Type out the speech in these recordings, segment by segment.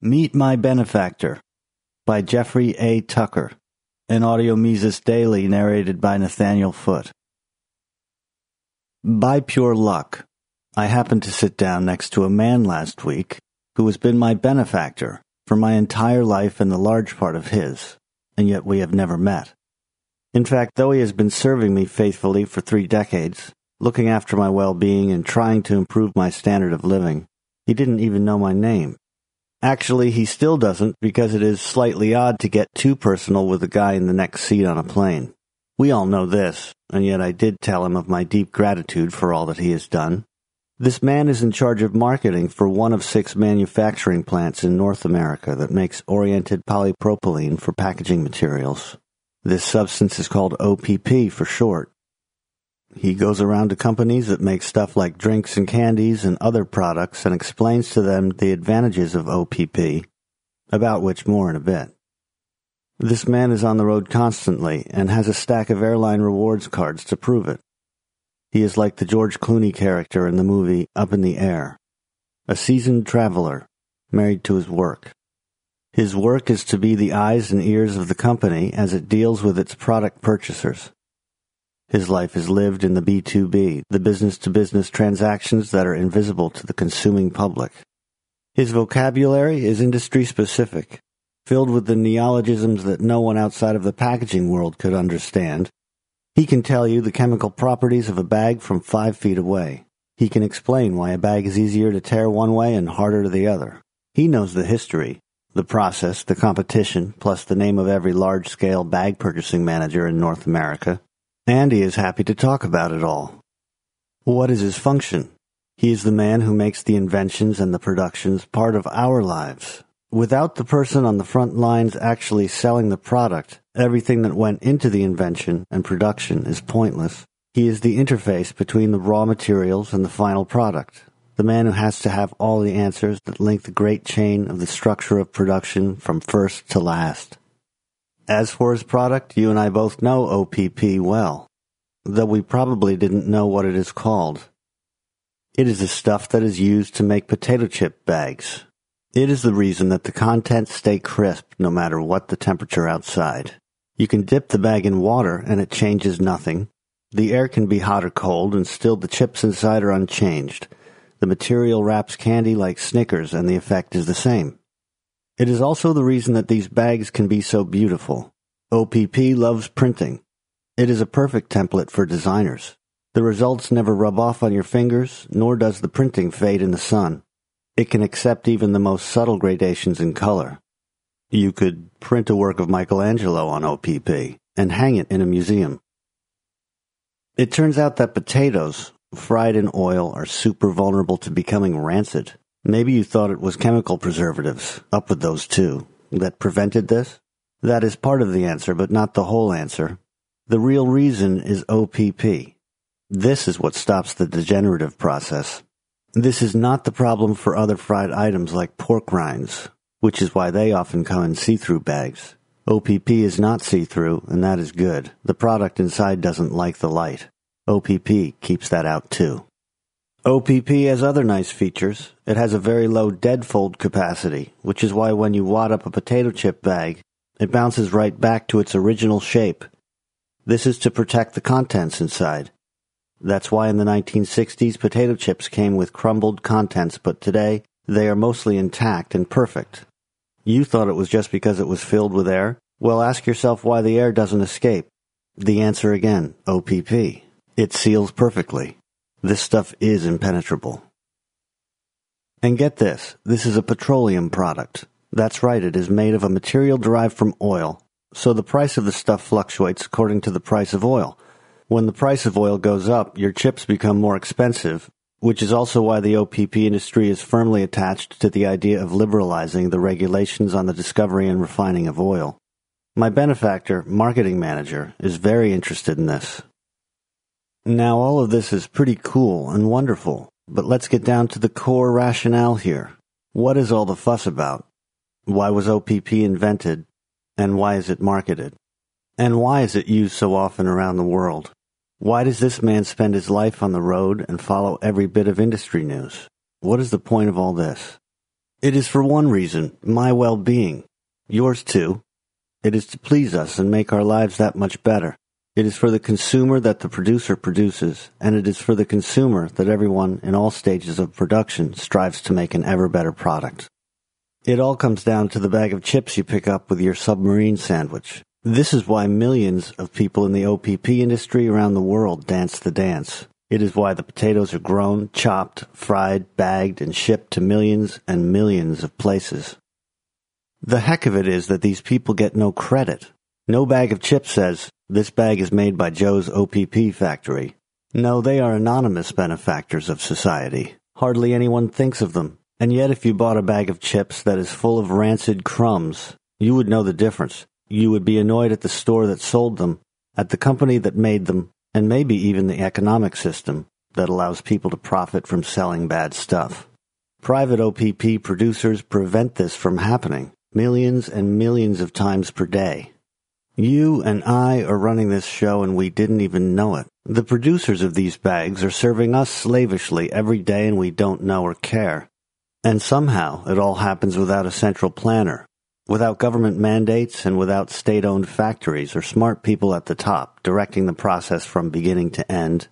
Meet My Benefactor by Jeffrey A. Tucker, an audio Mises Daily narrated by Nathaniel Foote. By pure luck, I happened to sit down next to a man last week who has been my benefactor for my entire life and the large part of his, and yet we have never met. In fact, though he has been serving me faithfully for three decades, looking after my well-being and trying to improve my standard of living, he didn't even know my name. Actually, he still doesn't because it is slightly odd to get too personal with the guy in the next seat on a plane. We all know this, and yet I did tell him of my deep gratitude for all that he has done. This man is in charge of marketing for one of six manufacturing plants in North America that makes oriented polypropylene for packaging materials. This substance is called OPP for short. He goes around to companies that make stuff like drinks and candies and other products and explains to them the advantages of OPP, about which more in a bit. This man is on the road constantly and has a stack of airline rewards cards to prove it. He is like the George Clooney character in the movie Up in the Air, a seasoned traveler, married to his work. His work is to be the eyes and ears of the company as it deals with its product purchasers. His life is lived in the B2B, the business to business transactions that are invisible to the consuming public. His vocabulary is industry specific, filled with the neologisms that no one outside of the packaging world could understand. He can tell you the chemical properties of a bag from five feet away. He can explain why a bag is easier to tear one way and harder to the other. He knows the history, the process, the competition, plus the name of every large scale bag purchasing manager in North America. Andy is happy to talk about it all. What is his function? He is the man who makes the inventions and the productions part of our lives. Without the person on the front lines actually selling the product, everything that went into the invention and production is pointless. He is the interface between the raw materials and the final product. The man who has to have all the answers that link the great chain of the structure of production from first to last. As for his product, you and I both know OPP well, though we probably didn't know what it is called. It is the stuff that is used to make potato chip bags. It is the reason that the contents stay crisp no matter what the temperature outside. You can dip the bag in water and it changes nothing. The air can be hot or cold and still the chips inside are unchanged. The material wraps candy like Snickers and the effect is the same. It is also the reason that these bags can be so beautiful. OPP loves printing. It is a perfect template for designers. The results never rub off on your fingers, nor does the printing fade in the sun. It can accept even the most subtle gradations in color. You could print a work of Michelangelo on OPP and hang it in a museum. It turns out that potatoes, fried in oil, are super vulnerable to becoming rancid. Maybe you thought it was chemical preservatives, up with those two, that prevented this? That is part of the answer, but not the whole answer. The real reason is OPP. This is what stops the degenerative process. This is not the problem for other fried items like pork rinds, which is why they often come in see-through bags. OPP is not see-through, and that is good. The product inside doesn't like the light. OPP keeps that out too. OPP has other nice features. It has a very low dead fold capacity, which is why when you wad up a potato chip bag, it bounces right back to its original shape. This is to protect the contents inside. That's why in the 1960s potato chips came with crumbled contents, but today they are mostly intact and perfect. You thought it was just because it was filled with air? Well, ask yourself why the air doesn't escape. The answer again, OPP. It seals perfectly. This stuff is impenetrable. And get this, this is a petroleum product. That's right, it is made of a material derived from oil, so the price of the stuff fluctuates according to the price of oil. When the price of oil goes up, your chips become more expensive, which is also why the OPP industry is firmly attached to the idea of liberalizing the regulations on the discovery and refining of oil. My benefactor, marketing manager, is very interested in this. Now, all of this is pretty cool and wonderful, but let's get down to the core rationale here. What is all the fuss about? Why was OPP invented? And why is it marketed? And why is it used so often around the world? Why does this man spend his life on the road and follow every bit of industry news? What is the point of all this? It is for one reason, my well-being. Yours too. It is to please us and make our lives that much better. It is for the consumer that the producer produces, and it is for the consumer that everyone in all stages of production strives to make an ever better product. It all comes down to the bag of chips you pick up with your submarine sandwich. This is why millions of people in the OPP industry around the world dance the dance. It is why the potatoes are grown, chopped, fried, bagged, and shipped to millions and millions of places. The heck of it is that these people get no credit. No bag of chips says, this bag is made by Joe's OPP factory. No, they are anonymous benefactors of society. Hardly anyone thinks of them. And yet if you bought a bag of chips that is full of rancid crumbs, you would know the difference. You would be annoyed at the store that sold them, at the company that made them, and maybe even the economic system that allows people to profit from selling bad stuff. Private OPP producers prevent this from happening millions and millions of times per day. You and I are running this show and we didn't even know it. The producers of these bags are serving us slavishly every day and we don't know or care. And somehow it all happens without a central planner, without government mandates and without state-owned factories or smart people at the top directing the process from beginning to end.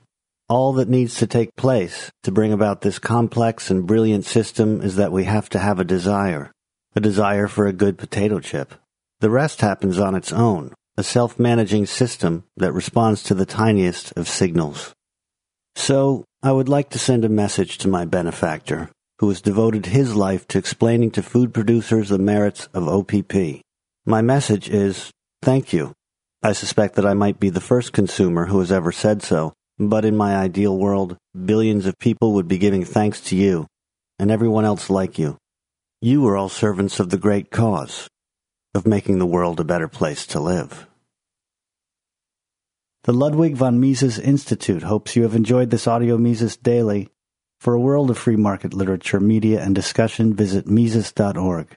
All that needs to take place to bring about this complex and brilliant system is that we have to have a desire, a desire for a good potato chip. The rest happens on its own, a self-managing system that responds to the tiniest of signals. So, I would like to send a message to my benefactor, who has devoted his life to explaining to food producers the merits of OPP. My message is, thank you. I suspect that I might be the first consumer who has ever said so, but in my ideal world, billions of people would be giving thanks to you, and everyone else like you. You are all servants of the great cause, of making the world a better place to live. The Ludwig von Mises Institute hopes you have enjoyed this audio Mises Daily. For a world of free market literature, media, and discussion, visit Mises.org.